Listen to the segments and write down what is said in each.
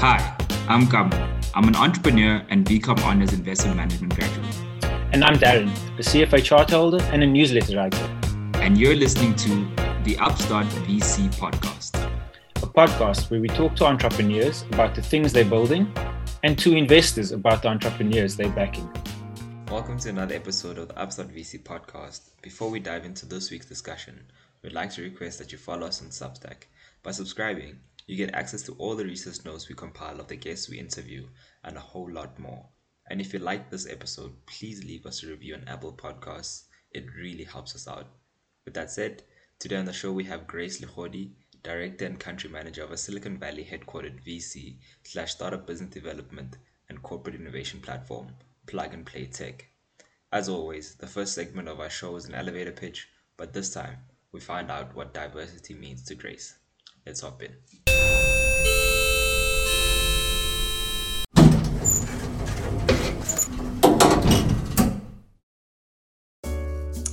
Hi, I'm Gam. I'm an entrepreneur and BCom Honors Investment Management graduate. And I'm Darren, a CFA chart holder and a newsletter writer. And you're listening to the Upstart VC podcast, a podcast where we talk to entrepreneurs about the things they're building and to investors about the entrepreneurs they're backing. Welcome to another episode of the Upstart VC podcast. Before we dive into this week's discussion, we'd like to request that you follow us on Substack. By subscribing, you get access to all the research notes we compile of the guests we interview and a whole lot more. And if you like this episode, please leave us a review on Apple Podcasts. It really helps us out. With that said, today on the show we have Grace Legodi, Director and Country Manager of a Silicon Valley headquartered VC slash startup business development and corporate innovation platform, Plug and Play Tech. As always, the first segment of our show is an elevator pitch, but this time we find out what diversity means to Grace. Let's hop in.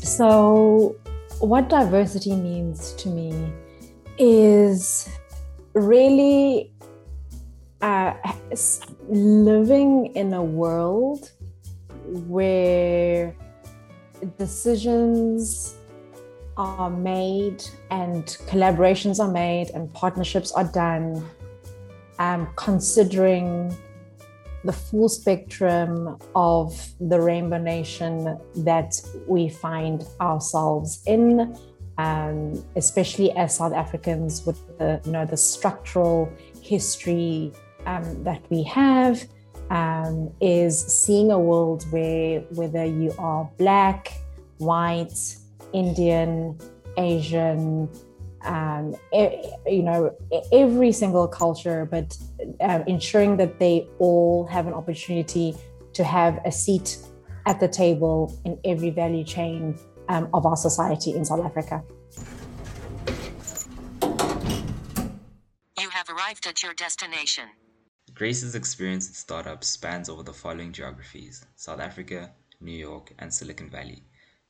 So, what diversity means to me is really uh, living in a world where decisions are made and collaborations are made and partnerships are done, um, considering the full spectrum of the Rainbow Nation that we find ourselves in, um, especially as South Africans with the you know the structural history um, that we have. Um, is seeing a world where whether you are black, white, Indian, Asian, um, you know, every single culture, but uh, ensuring that they all have an opportunity to have a seat at the table in every value chain um, of our society in South Africa. You have arrived at your destination. Grace's experience in startups spans over the following geographies South Africa, New York, and Silicon Valley.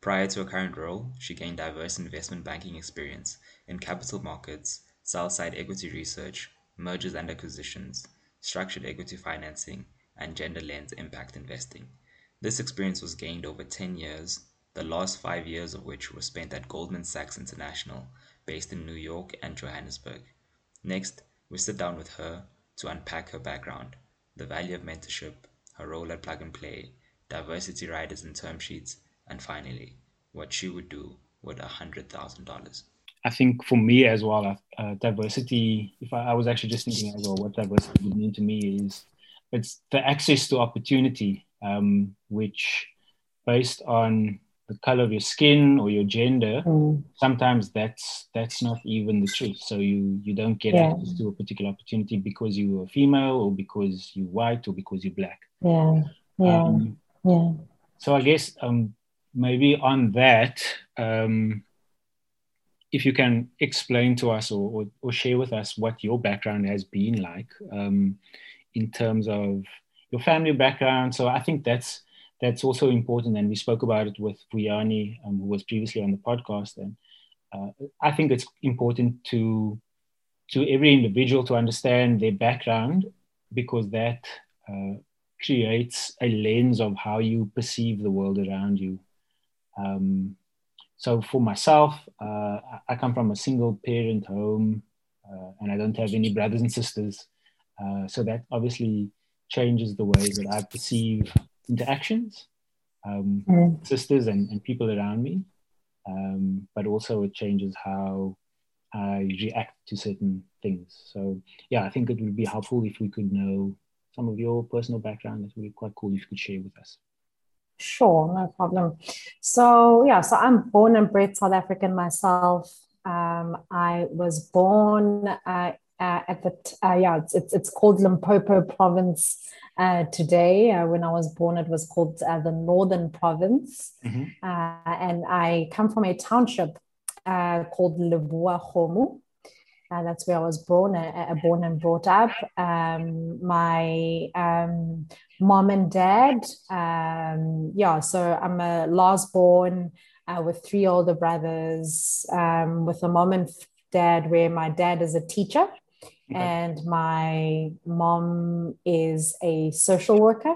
Prior to her current role, she gained diverse investment banking experience in capital markets, sell-side equity research, mergers and acquisitions, structured equity financing, and gender lens impact investing. This experience was gained over 10 years, the last five years of which were spent at Goldman Sachs International, based in New York and Johannesburg. Next, we sit down with her to unpack her background, the value of mentorship, her role at Plug and Play, diversity riders and term sheets, and finally, what she would do with a hundred thousand dollars. I think for me as well, uh, uh, diversity. If I, I, was actually just thinking as well, what diversity would mean to me is it's the access to opportunity, um, which based on the color of your skin or your gender, mm. sometimes that's that's not even the truth. So you you don't get yeah. access to a particular opportunity because you are female or because you're white or because you're black. Yeah, yeah, um, yeah. So I guess um, maybe on that, um, if you can explain to us or, or, or, share with us what your background has been like um, in terms of your family background. So I think that's that's also important, and we spoke about it with Vuyani, um, who was previously on the podcast. And uh, I think it's important to to every individual to understand their background because that uh, creates a lens of how you perceive the world around you. Um, so for myself, uh, I come from a single parent home uh, and I don't have any brothers and sisters. Uh, so that obviously changes the way that I perceive interactions, um, mm. sisters and, and people around me. Um, but also it changes how I react to certain things. So yeah, I think it would be helpful if we could know some of your personal background. That would be quite cool if you could share with us. Sure, no problem. So, yeah, so I'm born and bred South African myself. Um, I was born uh, uh, at the, t- uh, yeah, it's, it's, it's, called Limpopo province uh, today. Uh, when I was born, it was called uh, the Northern Province. Mm-hmm. and I come from a township called Lebowakgomo. Uh, that's where I was born, uh, uh, born and brought up. Um, my um, mom and dad, um, yeah, so I'm a last born uh, with three older brothers, um, with a mom and dad, where my dad is a teacher Okay. And my mom is a social worker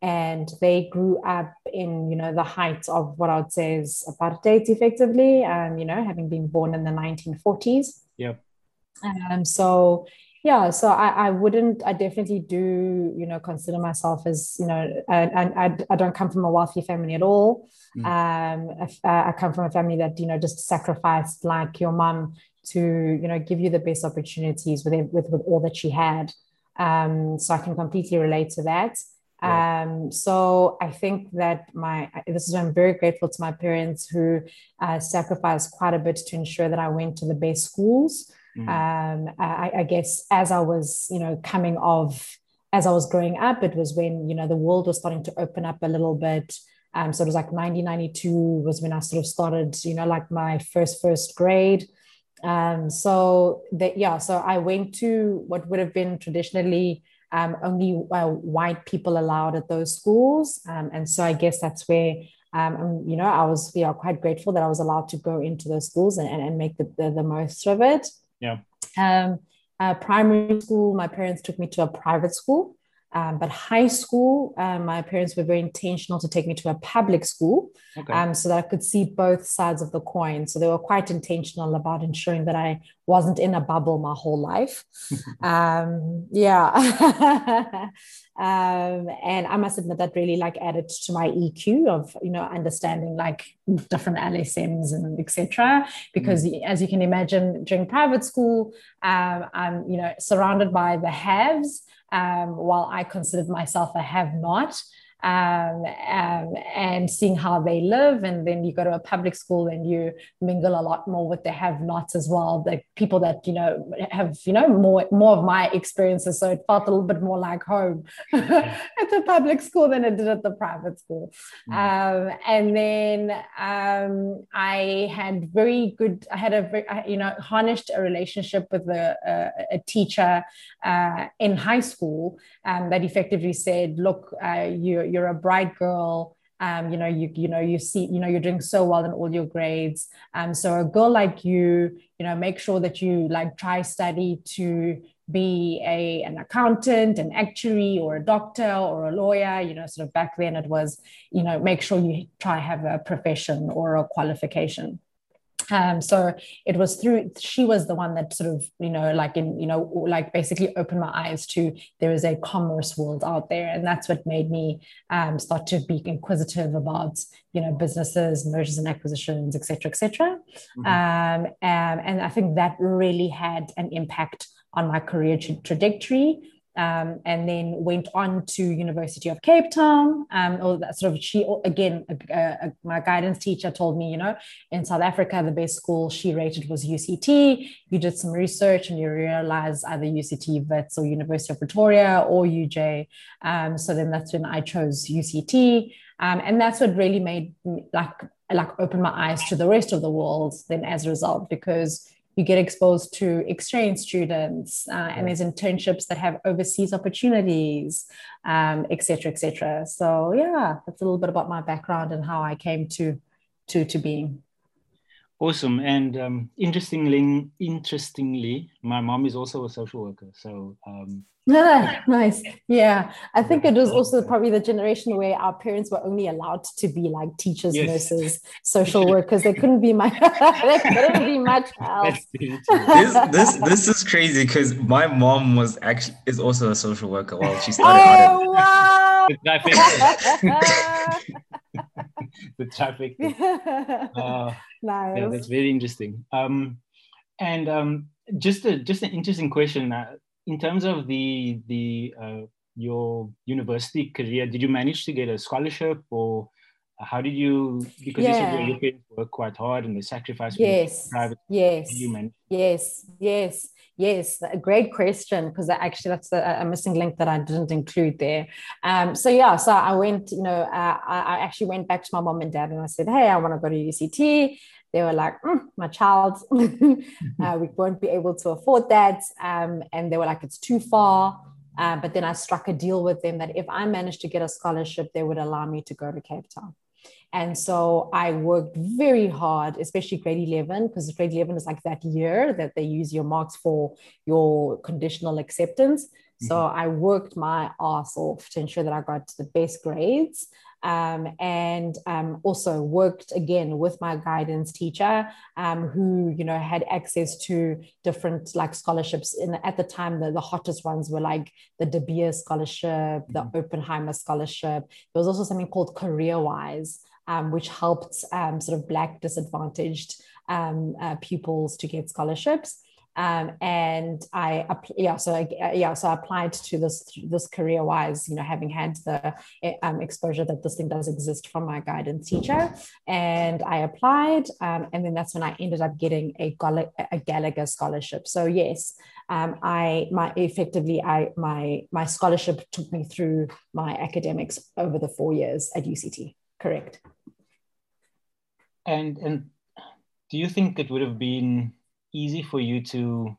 and they grew up in you know the height of what I would say is apartheid effectively um you know having been born in the 1940s yeah. Um so yeah so I, I wouldn't i definitely do you know consider myself as you know and I, I, don't come from a wealthy family at all. Mm. um I, I come from a family that you know just sacrificed like your mom to you know give you the best opportunities with with, with all that she had. Um so i can completely relate to that um, so I think that my this is I'm very grateful to my parents who uh, sacrificed quite a bit to ensure that I went to the best schools. Mm. Um, I, I, guess as I was, you know, coming of as I was growing up, it was when you know the world was starting to open up a little bit. Um, so it was like 1992 was when I sort of started, you know, like my first first grade. Um, so that yeah, so I went to what would have been traditionally um, only uh, white people allowed at those schools. Um, and so I guess that's where, um, you know, I was yeah, quite grateful that I was allowed to go into those schools and, and make the, the, the most of it. Yeah. Um, uh, primary school, my parents took me to a private school. Um, but high school, um, my parents were very intentional to take me to a public school okay. um, so that I could see both sides of the coin. So they were quite intentional about ensuring that I wasn't in a bubble my whole life. um, yeah. um, and I must admit that really like added to my EQ of, you know, understanding like different LSMs and etc. Because mm. as you can imagine, during private school, um, I'm, you know, surrounded by the haves um, while I considered myself a have not um, um, and seeing how they live. And then you go to a public school and you mingle a lot more with the have-nots as well, the people that you know have you know more more of my experiences. So it felt a little bit more like home at the public school than it did at the private school. Mm. Um, and then um, I had very good. I had a very you know harnessed a relationship with a, a, a teacher uh, in high school um, that effectively said, "Look, uh, you you're a bright girl um, you know you you know you see you know you're doing so well in all your grades. Um, so a girl like you you know make sure that you like try study to be a an accountant an actuary or a doctor or a lawyer you know sort of back then it was you know make sure you try have a profession or a qualification um, so it was through she was the one that sort of you know like in you know like basically opened my eyes to there is a commerce world out there. And that's what made me um, start to be inquisitive about you know businesses mergers and acquisitions etc etc mm-hmm. um, um, and i think that really had an impact on my career tra- trajectory um, and then went on to University of Cape Town. Um, or that sort of she again, my guidance teacher told me, you know, in South Africa, the best school she rated was UCT. You did some research and you realized either UCT Wits or University of Pretoria or UJ. Um, so then that's when I chose UCT. Um, and that's what really made like like open my eyes to the rest of the world. Then as a result, because you get exposed to exchange students uh, and there's internships that have overseas opportunities um, et cetera et cetera. So yeah that's a little bit about my background and how i came to to to being awesome and um, interestingly interestingly my mom is also a social worker so um, Ah, nice. Yeah. I think it was also probably the generation where our parents were only allowed to be like teachers, yes. nurses, social workers. They couldn't be my they couldn't be much else. this this this is crazy because my mom was actually is also a social worker while she started oh, wow. the traffic. Uh, nice. Yeah, that's very interesting. Um and um just a just an interesting question. Uh, in terms of the the uh, your university career, did you manage to get a scholarship or how did you because yeah. you said your parents work quite hard and they sacrifice yes private yes yes yes yes a great question because actually that's a, a, missing link that i didn't include there um, so yeah so i went you know uh, I, I, actually went back to my mom and dad and i said hey i want to go to uct they were like, mm, my child, uh, we won't be able to afford that. Um, and they were like, it's too far. Uh, but then I struck a deal with them that if I managed to get a scholarship, they would allow me to go to Cape Town. And so I worked very hard, especially grade 11, because grade 11 is like that year that they use your marks for your conditional acceptance. So mm-hmm. I worked my ass off to ensure that I got the best grades um, and um, also worked again with my guidance teacher um, who you know had access to different like scholarships in at the time the, the hottest ones were like the De Beers scholarship the mm-hmm. Oppenheimer scholarship there was also something called CareerWise um, which helped um, sort of black disadvantaged um, uh, pupils to get scholarships um, and I yeah so I, yeah so I applied to this this career wise you know having had the um, exposure that this thing does exist from my guidance teacher. And I applied um, and then that's when I ended up getting a, a Gallagher scholarship. So yes um, I my effectively I my my scholarship took me through my academics over the four years at UCT correct. And and do you think it would have been easy for you to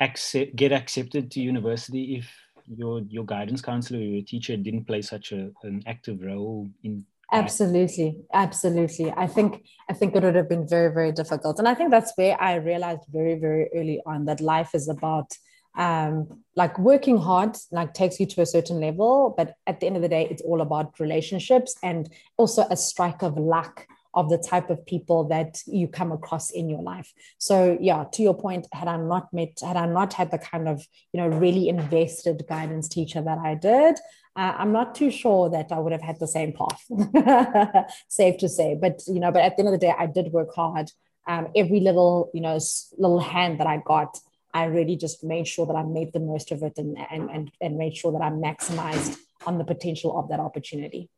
accept, get accepted to university if your your guidance counselor or your teacher didn't play such a, an active role in absolutely. Absolutely. I think i think it would have been very very difficult. And i think that's where i realized very very early on that life is about um, like working hard like takes you to a certain level but at the end of the day it's all about relationships and also a strike of luck of the type of people that you come across in your life. So yeah, to your point, had I not met, had I not had the kind of, you know, really invested guidance teacher that I did, uh, I'm not too sure that I would have had the same path. Safe to say, but you know, but at the end of the day, I did work hard. Um, every little, you know, little hand that I got, I really just made sure that I made the most of it and and and, and made sure that I maximized on the potential of that opportunity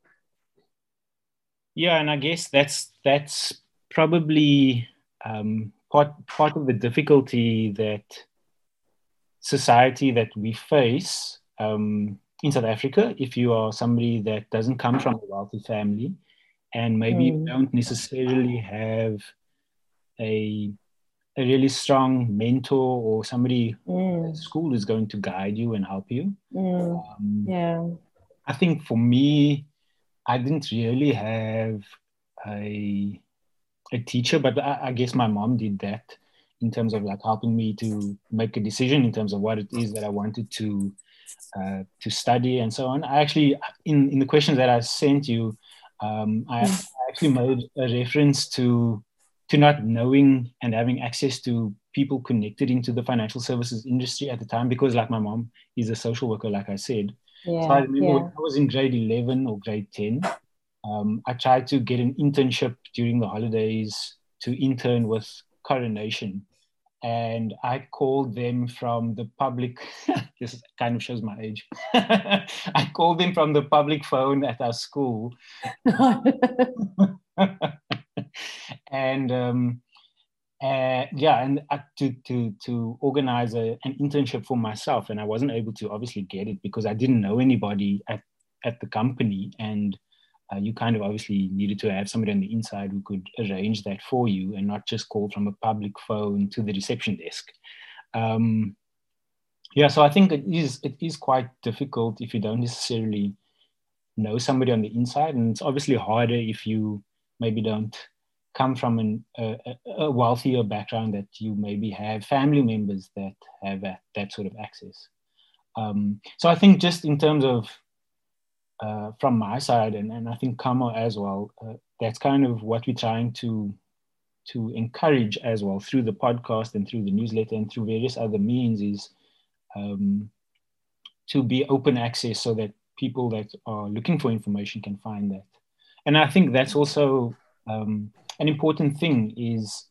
yeah and i guess that's that's probably um, part part of the difficulty that society that we face um, in South Africa. If you are somebody that doesn't come from a wealthy family, and maybe mm. don't necessarily have a a really strong mentor or somebody mm. at school is going to guide you and help you. Mm. Um, yeah, I think for me, I didn't really have a a teacher, but I, I, guess my mom did that in terms of like helping me to make a decision in terms of what it is that I wanted to uh, to study and so on. I actually in in the questions that I sent you, um, I, I actually made a reference to to not knowing and having access to people connected into the financial services industry at the time because like my mom is a social worker like i said yeah, so I remember yeah. when I was in grade 11 or grade 10, um, I tried to get an internship during the holidays to intern with Coronation. And I called them from the public, this kind of shows my age. I called them from the public phone at our school. and um, uh, yeah, and to to to organize a, an internship for myself, and I wasn't able to obviously get it because I didn't know anybody at at the company, and uh, you kind of obviously needed to have somebody on the inside who could arrange that for you, and not just call from a public phone to the reception desk. Um, yeah, so I think it is it is quite difficult if you don't necessarily know somebody on the inside, and it's obviously harder if you maybe don't come from an, a, wealthier background that you maybe have family members that have that, that sort of access. Um, so I think just in terms of uh, from my side, and, and I think Kamo as well, uh, that's kind of what we're trying to to encourage as well through the podcast and through the newsletter and through various other means is um, to be open access so that people that are looking for information can find that. And I think that's also um, an important thing is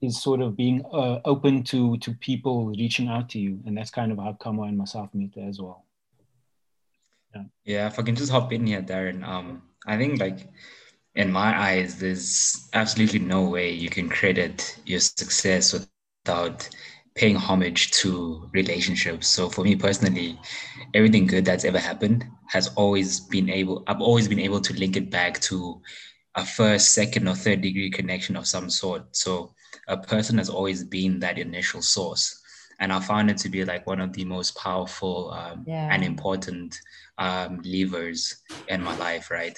is sort of being uh, open to to people reaching out to you, and that's kind of how Kamo and myself meet as well. Yeah. yeah, if I can just hop in here, Darren. Um, I think like in my eyes, there's absolutely no way you can credit your success without paying homage to relationships. So for me personally, everything good that's ever happened has always been able, I've always been able to link it back to a first, second, or third degree connection of some sort. So a person has always been that initial source. and I found it to be like one of the most powerful um, Yeah. and important um, levers in my life, right?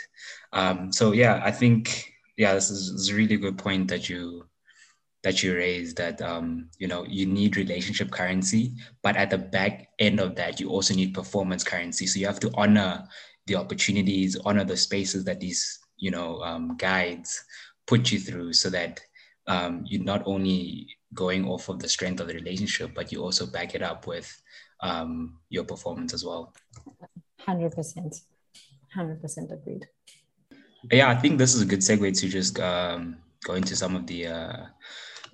Um, so yeah, I think yeah, this is, this is a really good point that you that you raised that um, you know you need relationship currency, but at the back end of that, you also need performance currency. So you have to honor the opportunities, honor the spaces that these you know um, guides put you through, so that um, you're not only going off of the strength of the relationship, but you also back it up with um, your performance as well. 100%. 100% agreed. Yeah, I think this is a good segue to just um, go into some of the uh,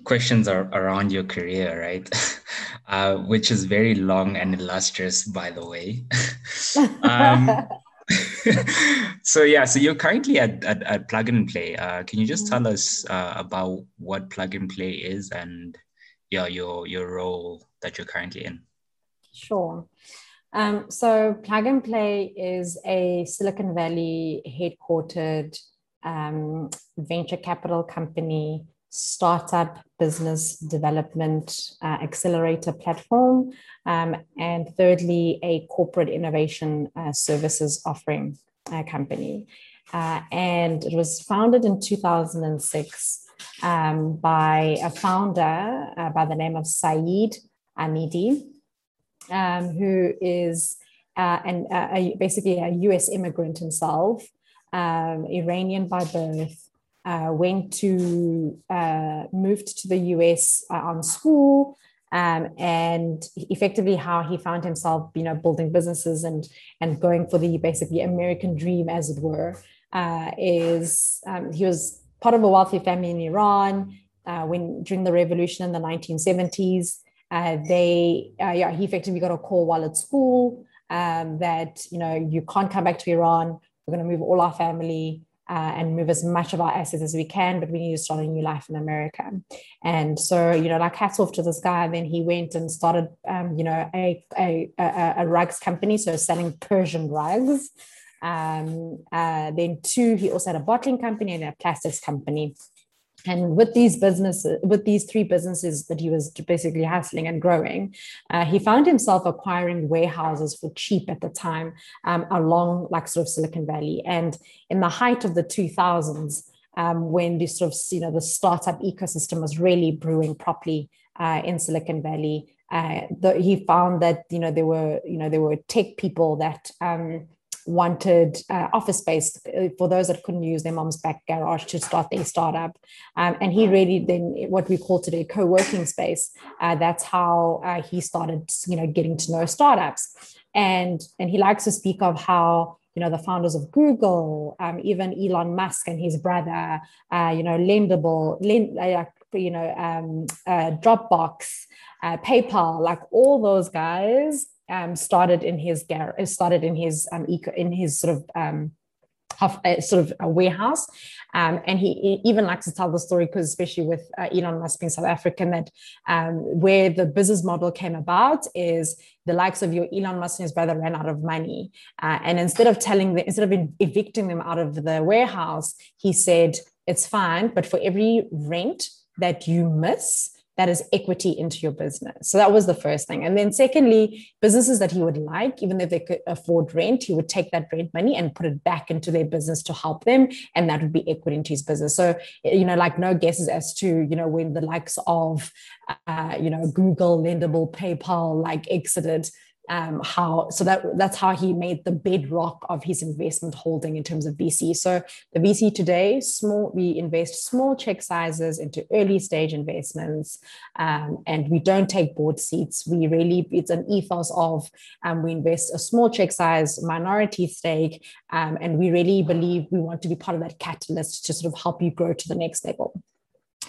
questions are around your career, right? uh, which is very long and illustrious, by the way. um, so yeah, so you're currently at, at, at Plug and Play. Uh, can you just tell us uh, about what Plug and Play is and yeah, your your role that you're currently in? Sure. Um, so Plug and Play is a Silicon Valley headquartered um, venture capital company, startup business development uh, accelerator platform, um, and thirdly, a corporate innovation uh, services offering uh, company. Uh, and it was founded in 2006 um, by a founder uh, by the name of Saeed Amidi um, who is uh, an, a, basically a US immigrant himself, um, Iranian by birth, uh, went to, uh, moved to the US uh, on school. Um, and effectively how he found himself, you know, building businesses and and going for the basically American dream, as it were, uh, is um, he was part of a wealthy family in Iran when during the revolution in the 1970s. Uh, they uh, yeah he effectively got a call while at school um, that you know you can't come back to iran we're going to move all our family uh, and move as much of our assets as we can but we need to start a new life in america. And so you know like hats off to this guy. Then he went and started um, you know a, a, a, a, rugs company so selling persian rugs. Um, uh, then two he also had a bottling company and a plastics company and with these businesses with these three businesses that he was basically hustling and growing uh, he found himself acquiring warehouses for cheap at the time um, along like sort of silicon valley. And in the height of the 2000s um, when this sort of you know the startup ecosystem was really brewing properly uh, in silicon valley uh, the, he found that you know there were you know there were tech people that um, wanted uh, office space for those that couldn't use their mom's back garage to start their startup. Um, and he really then what we call today co-working space. Uh, that's how uh, he started, you know, getting to know startups. And and he likes to speak of how you know the founders of Google, um, even Elon Musk and his brother, uh, you know, Lendable, Lend, uh, you know, um, uh, Dropbox, PayPal, like all those guys um, started in his gar- started in his um, eco- in his sort of um, uh, sort of a warehouse. Um, and he, even likes to tell the story because, especially with uh, Elon Musk being South African, that um, where the business model came about is the likes of your Elon Musk and his brother ran out of money. Uh, and instead of telling instead of evicting them out of the warehouse, he said, it's fine, but for every rent that you miss, that is equity into your business. So that was the first thing. And then secondly, businesses that he would like, even if they could afford rent, he would take that rent money and put it back into their business to help them. And that would be equity into his business. So, you know, like no guesses as to, you know, when the likes of, uh, you know, Google, Lendable, PayPal, like exited, um, how so that that's how he made the bedrock of his investment holding in terms of VC. So the VC today, small we invest small check sizes into early stage investments, um, and we don't take board seats. We really it's an ethos of um, we invest a small check size minority stake, um, and we really believe we want to be part of that catalyst to sort of help you grow to the next level.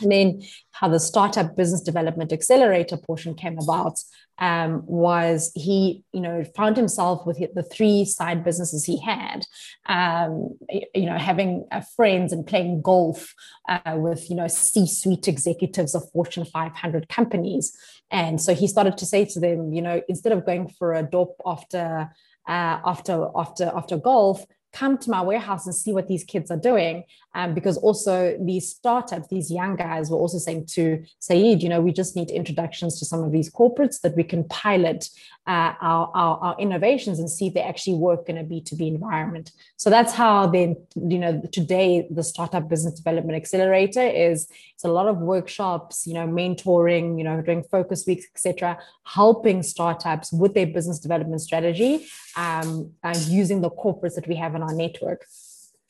And then how the startup business development accelerator portion came about um, was he, you know, found himself with the three side businesses he had, um, you know, having uh, friends and playing golf uh, with, you know, C-suite executives of Fortune 500 companies. And so he started to say to them, you know, instead of going for a dope after uh, after after after golf, come to my warehouse and see what these kids are doing. Um, because also these startups, these young guys were also saying to Saeed, you know, we just need introductions to some of these corporates that we can pilot uh, our, our, our, innovations and see if they actually work in a B2B environment. So that's how then, you know, today the Startup Business Development Accelerator is it's a lot of workshops, you know, mentoring, you know, doing focus weeks, etc., helping startups with their business development strategy um, uh, using the corporates that we have in our network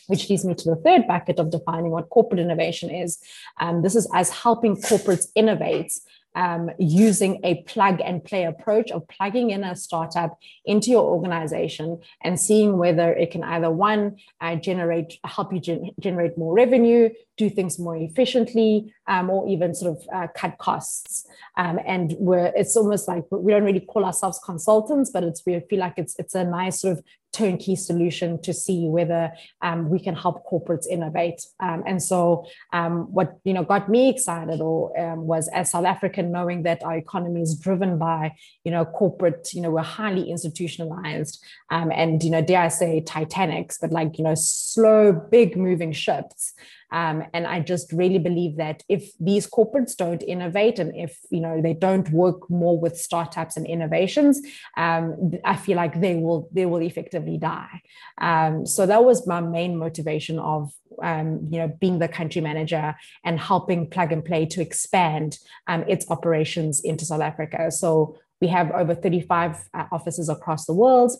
which leads me to the third bucket of defining what corporate innovation is. Um, this is as helping corporates innovate um, using a plug and play approach of plugging in a startup into your organization and seeing whether it can either one uh, generate help you gen- generate more revenue do things more efficiently um, or even sort of uh, cut costs um, and we're it's almost like we don't really call ourselves consultants but it's we feel like it's it's a nice sort of turnkey solution to see whether um, we can help corporates innovate. Um, and so, um, what you know got me excited, or um, was as South African, knowing that our economy is driven by you know corporate, you know we're highly institutionalized, um, and you know dare I say Titanics, but like you know slow, big moving ships. Um, and I just really believe that if these corporates don't innovate and if you know they don't work more with startups and innovations, um, I feel like they will they will effectively die. Um, so that was my main motivation of um, you know being the country manager and helping Plug and Play to expand um, its operations into South Africa. So we have over 35 uh, offices across the world.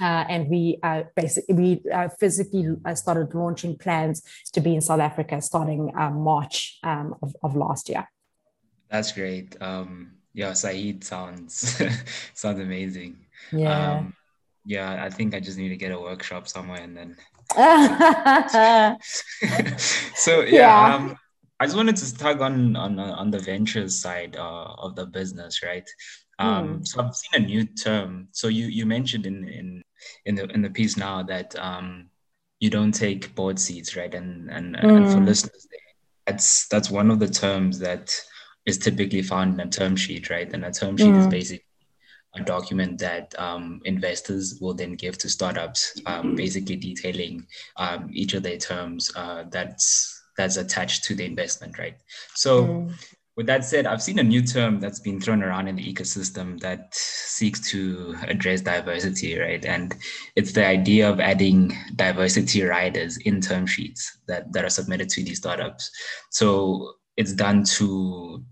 Uh, and we uh, basically we uh, physically uh, started launching plans to be in South Africa starting um, March um, of, of last year. That's great. Um, yeah, Saeed sounds sounds amazing. Yeah. Um, yeah, I think I just need to get a workshop somewhere and then. so yeah, yeah. Um, I just wanted to tug on on on the ventures side uh, of the business, right? Um, mm. So I've seen a new term. So you you mentioned in in in the in the piece now that um, you don't take board seats, right? And and, mm. and for hmm. listeners, that's that's one of the terms that is typically found in a term sheet, right? And a term sheet mm. is basically a document that um, investors will then give to startups, um, basically detailing um, each of their terms uh, that's that's attached to the investment, right? So mm with that said, I've seen a new term that's been thrown around in the ecosystem that seeks to address diversity, right? And it's the idea of adding diversity riders in term sheets that, that are submitted to these startups. So it's done to,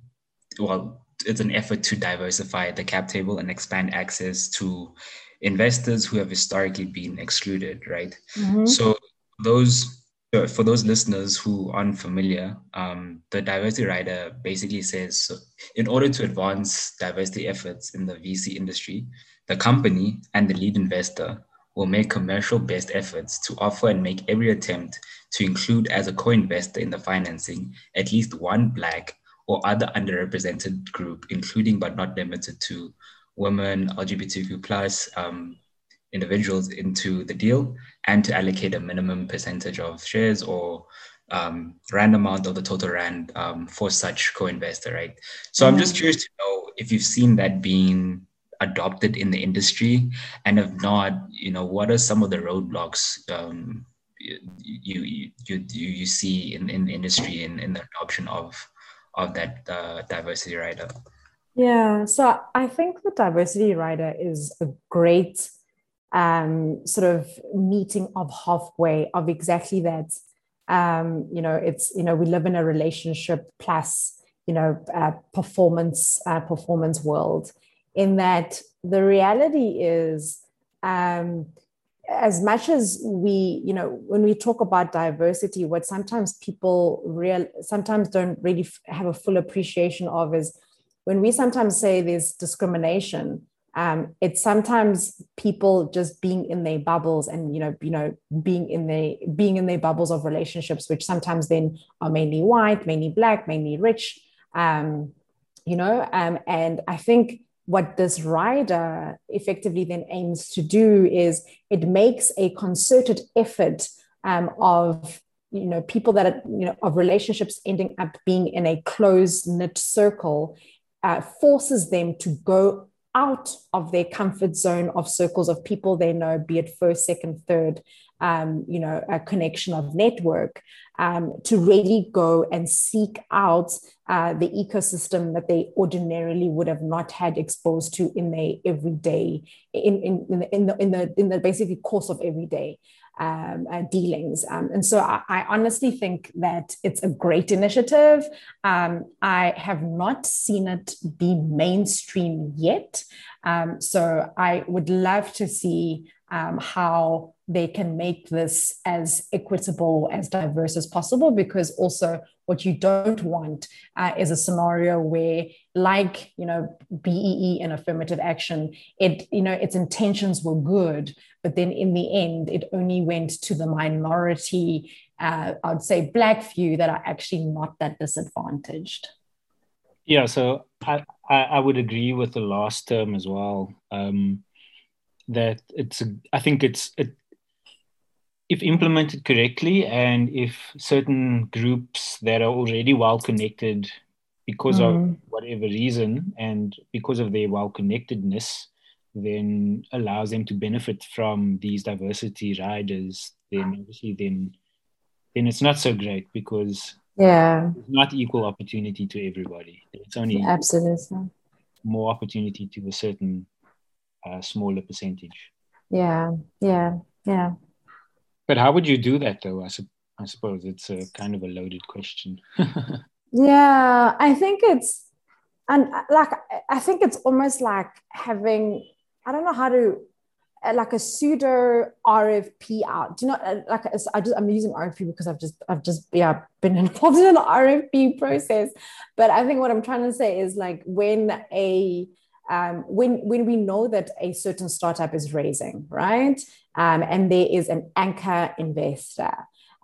well, it's an effort to diversify the cap table and expand access to investors who have historically been excluded, right? Mm-hmm. So those for those listeners who aren't familiar, um, the diversity rider basically says so in order to advance diversity efforts in the VC industry, the company and the lead investor will make commercial best efforts to offer and make every attempt to include as a co-investor in the financing at least one Black or other underrepresented group, including but not limited to women, LGBTQ plus, um, individuals into the deal and to allocate a minimum percentage of shares or um, rand amount of the total rand um, for such co-investor, right? So mm-hmm. I'm just curious to know if you've seen that being adopted in the industry, and if not, you know, what are some of the roadblocks um, you, you you you see in, in the industry in, in the adoption of of that uh, diversity rider? Yeah, so I think the diversity rider is a great um, sort of meeting of halfway of exactly that. Um, you know, it's you know we live in a relationship plus you know uh, performance uh, performance world. In that the reality is. Um, as much as we you know when we talk about diversity what sometimes people real sometimes don't really have a full appreciation of is when we sometimes say there's discrimination um, it's sometimes people just being in their bubbles and you know you know being in their being in their bubbles of relationships which sometimes then are mainly white mainly black mainly rich um, you know um, and i think what this rider effectively then aims to do is it makes a concerted effort um, of you know people that are you know of relationships ending up being in a closed knit circle uh, forces them to go out of their comfort zone of circles of people they know, be it first, second, third, um, you know, a connection of network um, to really go and seek out uh, the ecosystem that they ordinarily would have not had exposed to in their everyday, in, in, in, the, in, the, in the, in the basically course of everyday um, uh, dealings. Um, and so I, I, honestly think that it's a great initiative. Um, I have not seen it be mainstream yet. Um, so I would love to see um, how they can make this as equitable, as diverse as possible, because also what you don't want uh, is a scenario where, like you know, BEE and affirmative action, it you know its intentions were good, but then in the end, it only went to the minority. Uh, I'd say black few that are actually not that disadvantaged. Yeah, so I, I, I would agree with the last term as well. Um, that it's I think it's it, if implemented correctly and if certain groups that are already well connected because mm. of whatever reason and because of their well connectedness then allows them to benefit from these diversity riders then obviously then then it's not so great because yeah. it's not equal opportunity to everybody. It's only absolutely. more opportunity to a certain smaller percentage yeah yeah yeah but how would you do that though i, su- I suppose it's a kind of a loaded question yeah i think it's and uh, like i think it's almost like having i don't know how to uh, like a pseudo RFP out. Do you know, uh, like I just, I'm using RFP because I've just, I've just, yeah, been involved in the RFP process. But I think what I'm trying to say is like when a, um, when when we know that a certain startup is raising, right, um, and there is an anchor investor,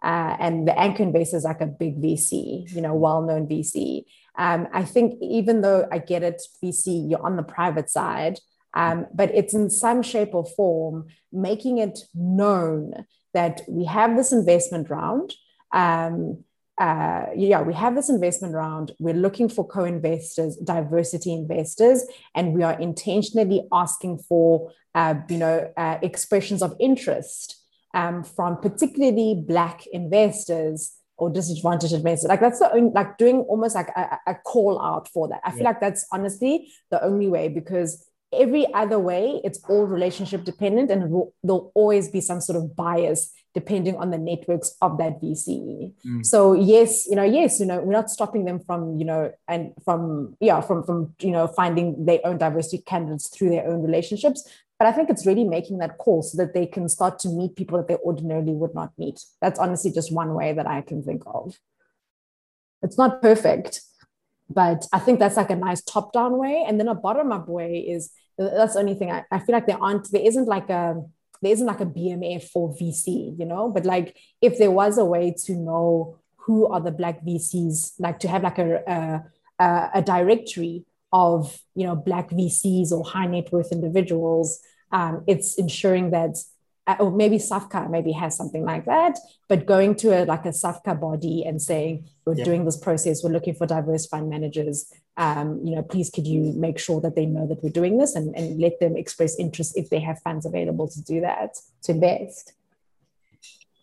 uh, and the anchor investor is like a big VC, you know, well-known VC. Um, I think even though I get it, VC, you're on the private side um, but it's in some shape or form making it known that we have this investment round. Um, uh, yeah, we have this investment round. We're looking for co investors, diversity investors, and we are intentionally asking for, uh, you know, uh, expressions of interest um, from particularly Black investors or disadvantaged investors. Like that's the only, like doing almost like a, a call out for that. I feel yeah. like that's honestly the only way because every other way, it's all relationship dependent, and will, there'll always be some sort of bias depending on the networks of that VC. Mm. So yes, you know, yes, you know, we're not stopping them from, you know, and from yeah, from from you know finding their own diversity candidates through their own relationships. But I think it's really making that call so that they can start to meet people that they ordinarily would not meet. That's honestly just one way that I can think of. It's not perfect, but I think that's like a nice top down way. And then a bottom up way is that's the only thing I, I feel like there aren't there isn't like a there isn't like a BMF for VC, you know, but like if there was a way to know who are the black VCs, like to have like a a, a directory of you know black VCs or high net worth individuals, um, it's ensuring that uh, or maybe SAVCA maybe has something like that, but going to a like a SAVCA body and saying we're doing this process, we're looking for diverse fund managers. Um, you know, please could you make sure that they know that we're doing this and, and let them express interest if they have funds available to do that to invest.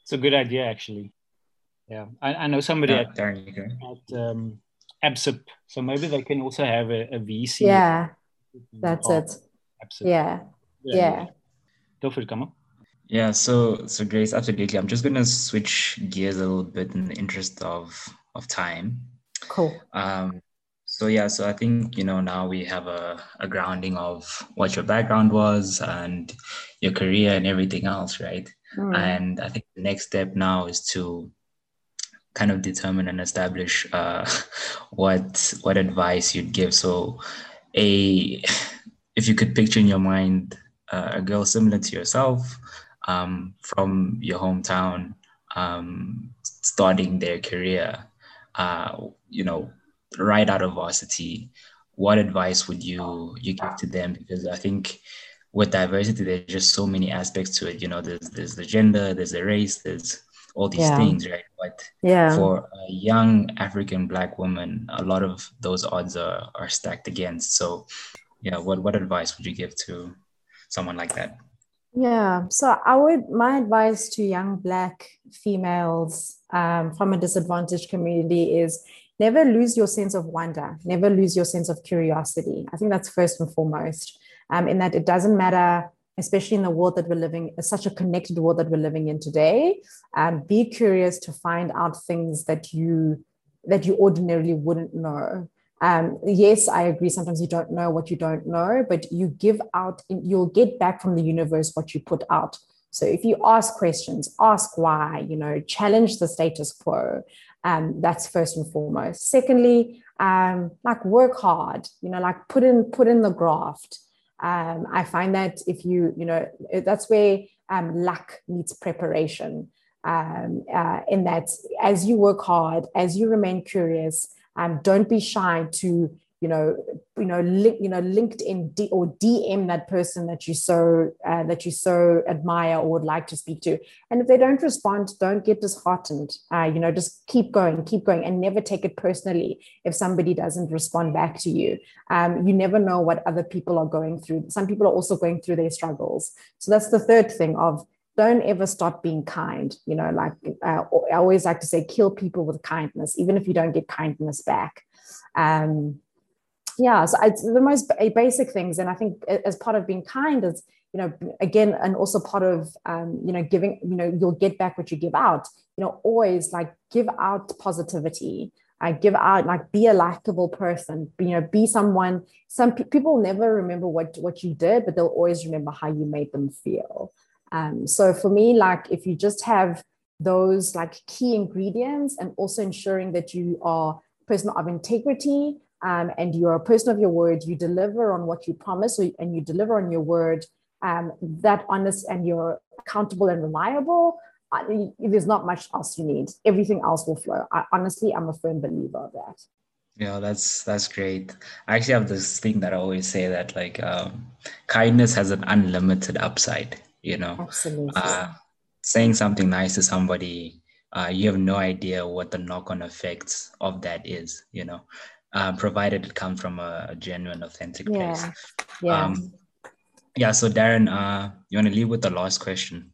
It's a good idea, actually. Yeah, I, I know somebody yeah, at, at um, ABSIP, so maybe they can also have a, a VC. Yeah, that's it. ABSIP. Yeah, yeah. yeah. Don't forget, come on. Yeah, so so Grace, absolutely. I'm just gonna switch gears a little bit in the interest of of time. Cool. Um, so yeah, so I think you know now we have a, a grounding of what your background was and your career and everything else, right? Mm. And I think the next step now is to kind of determine and establish uh, what what advice you'd give. So, a if you could picture in your mind uh, a girl similar to yourself um, from your hometown um, starting their career, uh, you know, right out of varsity, what advice would you you give to them? Because I think with diversity, there's just so many aspects to it. You know, there's there's the gender, there's the race, there's all these yeah. things, right? But yeah. for a young African black woman, a lot of those odds are are stacked against. So, yeah, what what advice would you give to someone like that? Yeah. So I would my advice to young black females um, from a disadvantaged community is never lose your sense of wonder, never lose your sense of curiosity. I think that's first and foremost. Um, in that it doesn't matter, especially in the world that we're living, such a connected world that we're living in today. Um, be curious to find out things that you that you ordinarily wouldn't know. Um, yes, I agree. Sometimes you don't know what you don't know, but you give out, you'll get back from the universe what you put out. So if you ask questions, ask why, you know, challenge the status quo. Um, that's first and foremost. Secondly, um, like work hard, you know, like put in put in the graft. Um, I find that if you, you know, that's where um, luck meets preparation. Um, uh, in that, as you work hard, as you remain curious, um, don't be shy to you know you know link you know linkedin D, or dm that person that you so uh, that you so admire or would like to speak to and if they don't respond don't get disheartened uh, you know just keep going keep going and never take it personally if somebody doesn't respond back to you um, you never know what other people are going through some people are also going through their struggles so that's the third thing of don't ever stop being kind. You know, like uh, I always like to say, kill people with kindness, even if you don't get kindness back. Um, yeah, so it's the most basic things, and I think as part of being kind is, you know, again, and also part of, um, you know, giving, you know, you'll get back what you give out. You know, always like give out positivity. I give out like be a likable person. You know, be someone. Some pe- people never remember what what you did, but they'll always remember how you made them feel. Um, so for me, like if you just have those like key ingredients and also ensuring that you are a person of integrity um, and you're a person of your word, you deliver on what you promise and you deliver on your word, um, that honest and you're accountable and reliable, uh, there's not much else you need. Everything else will flow. I, honestly, I'm a firm believer of that. Yeah, that's that's great. I actually have this thing that I always say that like um, kindness has an unlimited upside you know absolutely uh, saying something nice to somebody uh, you have no idea what the knock-on effects of that is you know uh, provided it comes from a, a genuine authentic yeah. place. Yeah. Um, yeah so darren uh, you want to leave with the last question?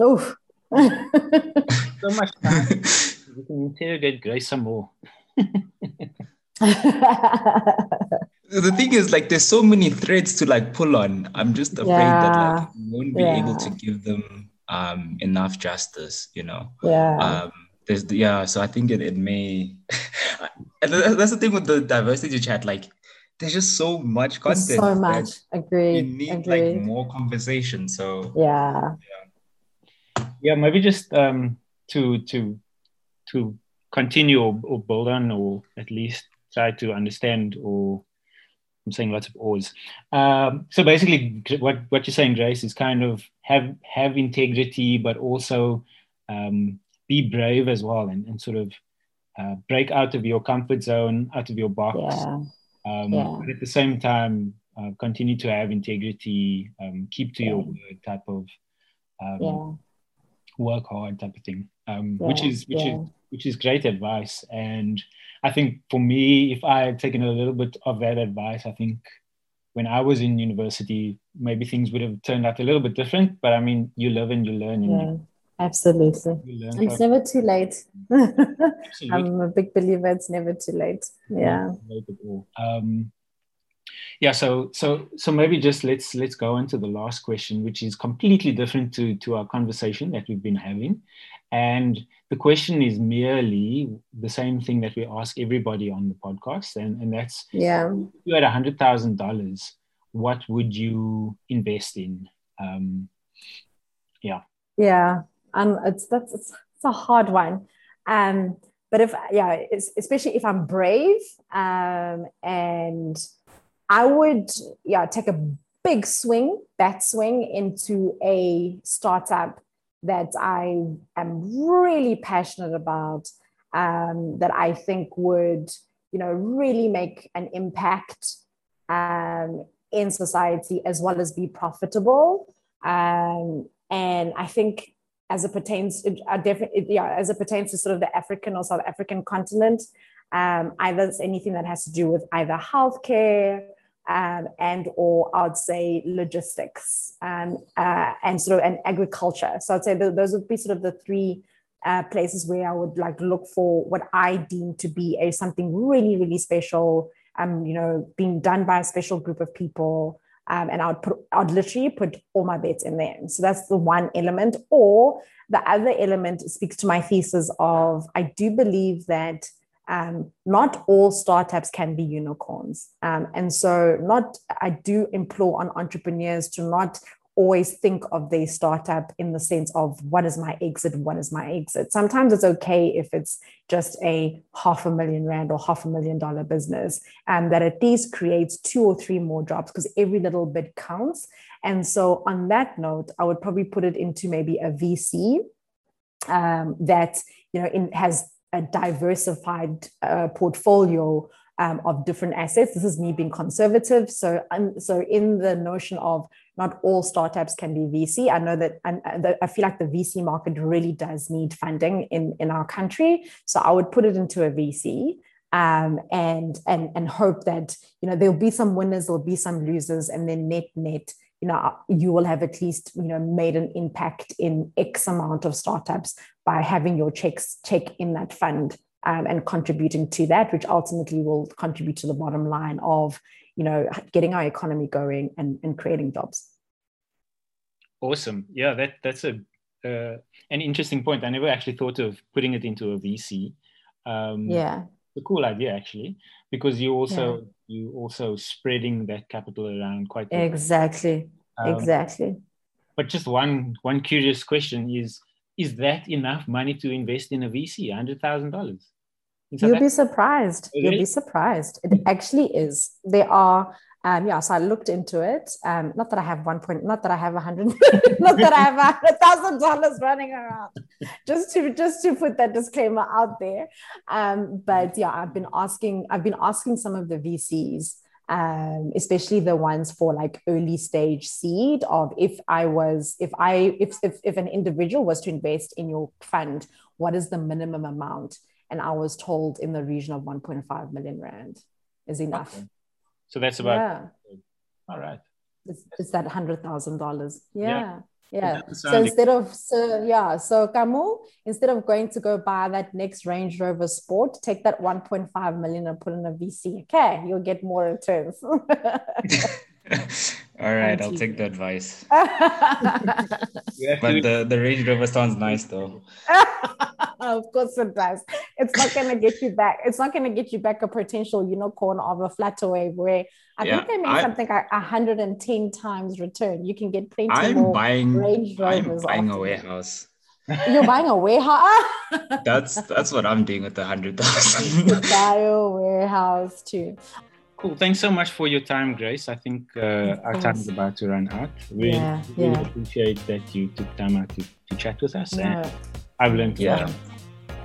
Oh so much time. We can interrogate grace some more. The thing is like there's so many threads to like pull on. I'm just afraid yeah. that like we won't be yeah. able to give them um enough justice you know? Yeah. Um there's yeah so i think it, it may that's the thing with the diversity chat like there's just so much content there's so much agree you need Agreed. like more conversation so yeah yeah, yeah maybe just um to to to continue or, or build on or at least try to understand or I'm saying lots of ors. Um, so basically, what what you're saying, Grace, is kind of have have integrity, but also um, be brave as well, and, and sort of uh, break out of your comfort zone, out of your box. Yeah. Um, yeah. But at the same time, uh, continue to have integrity, um, keep to yeah. your word type of um, work hard type of thing, um, which is which is which is great advice and I think for me, if I had taken a little bit of that advice, I think when I was in university, maybe things would have turned out a little bit different. But I mean, you live and you learn. And absolutely. It's never too late. I'm a big believer. It's never too late. Yeah. Um, yeah. So so so maybe just let's let's go into the last question, which is completely different to to our conversation that we've been having, and the question is merely the same thing that we ask everybody on the podcast, and, and that's yeah, if you had a hundred thousand dollars, what would you invest in? Um, yeah, yeah, um, it's that's it's, it's a hard one. Um, but if yeah, especially if I'm brave, um, and I would yeah take a big swing, bat swing into a startup that I am really passionate about, um, that I think would, you know, really make an impact um, in society as well as be profitable. Um, and I think as it pertains, yeah, as it pertains to sort of the African or South African continent, um, either anything that has to do with either healthcare um, and or I'd say logistics um, uh, and sort of and agriculture. So I'd say those would be sort of the three uh, places where I would like look for what I deem to be a something really really special. Um, you know, being done by a special group of people. Um, and I'd put, I'd literally put all my bets in there. So that's the one element. Or the other element speaks to my thesis of I do believe that um, not all startups can be unicorns. Um, and so not I do implore on entrepreneurs to not always think of their startup in the sense of what is my exit, what is my exit. Sometimes it's okay if it's just a half a million rand or half a million dollar business, and that at least creates two or three more jobs because every little bit counts. And so on that note, I would probably put it into maybe a VC um, that you know in, has a diversified uh, portfolio um, of different assets. This is me being conservative. So, um, so in the notion of not all startups can be VC, I know that and I feel like the VC market really does need funding in in our country. So I would put it into a VC. Um, and and and hope that you know there'll be some winners, there'll be some losers, and then net net, you know, you will have at least you know made an impact in X amount of startups by having your checks check in that fund um, and contributing to that, which ultimately will contribute to the bottom line of you know getting our economy going and, and creating jobs. Awesome. Yeah, that that's a uh, an interesting point. I never actually thought of putting it into a VC. Um, yeah, a cool idea actually, because you also yeah. you also spreading that capital around quite exactly, um, exactly. But just one one curious question is is that enough money to invest in a VC? $100,000? You'll be surprised. You'll be surprised. It actually is. There are, um, yeah. So I looked into it. Um, not that I have one point. Not that I have a hundred. not that I have a thousand dollars running around. Just to just to put that disclaimer out there. Um, but yeah, I've been asking. I've been asking some of the VCs um, especially the ones for like early stage seed of if I was, if I, if, if, if an individual was to invest in your fund, what is the minimum amount? And I was told in the region of 1.5 million Rand is enough. Okay. So that's about, yeah. all right. It's, it's that $100,000. Yeah. yeah yeah so instead of so yeah so Kamu, instead of going to go buy that next range rover sport take that 1.5 million and put in a vc okay you'll get more returns all right i'll take the advice but the the range rover sounds nice though of course it does. It's not going to get you back. It's not going to get you back a potential unicorn of a Flutterwave where I yeah, think they made something like 110 times return. You can get plenty I'm more buying, Range Rovers. I'm buying a warehouse. You're buying a warehouse. that's that's what I'm doing with the hundred thousand. buy a warehouse too. Cool. Thanks so much for your time, Grace. I think uh, our time is about to run out. Really, yeah, really yeah. appreciate that you took time out to, to chat with us. No. I've learned yeah.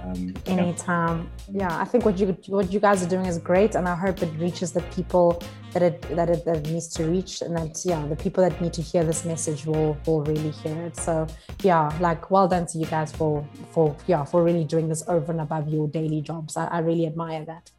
Um, Anytime, yeah. yeah. I think what you what you guys are doing is great, and I hope it reaches the people that it that it, that it needs to reach, and that yeah, the people that need to hear this message will will really hear it. So yeah, like well done to you guys for for yeah for really doing this over and above your daily jobs. I, I really admire that.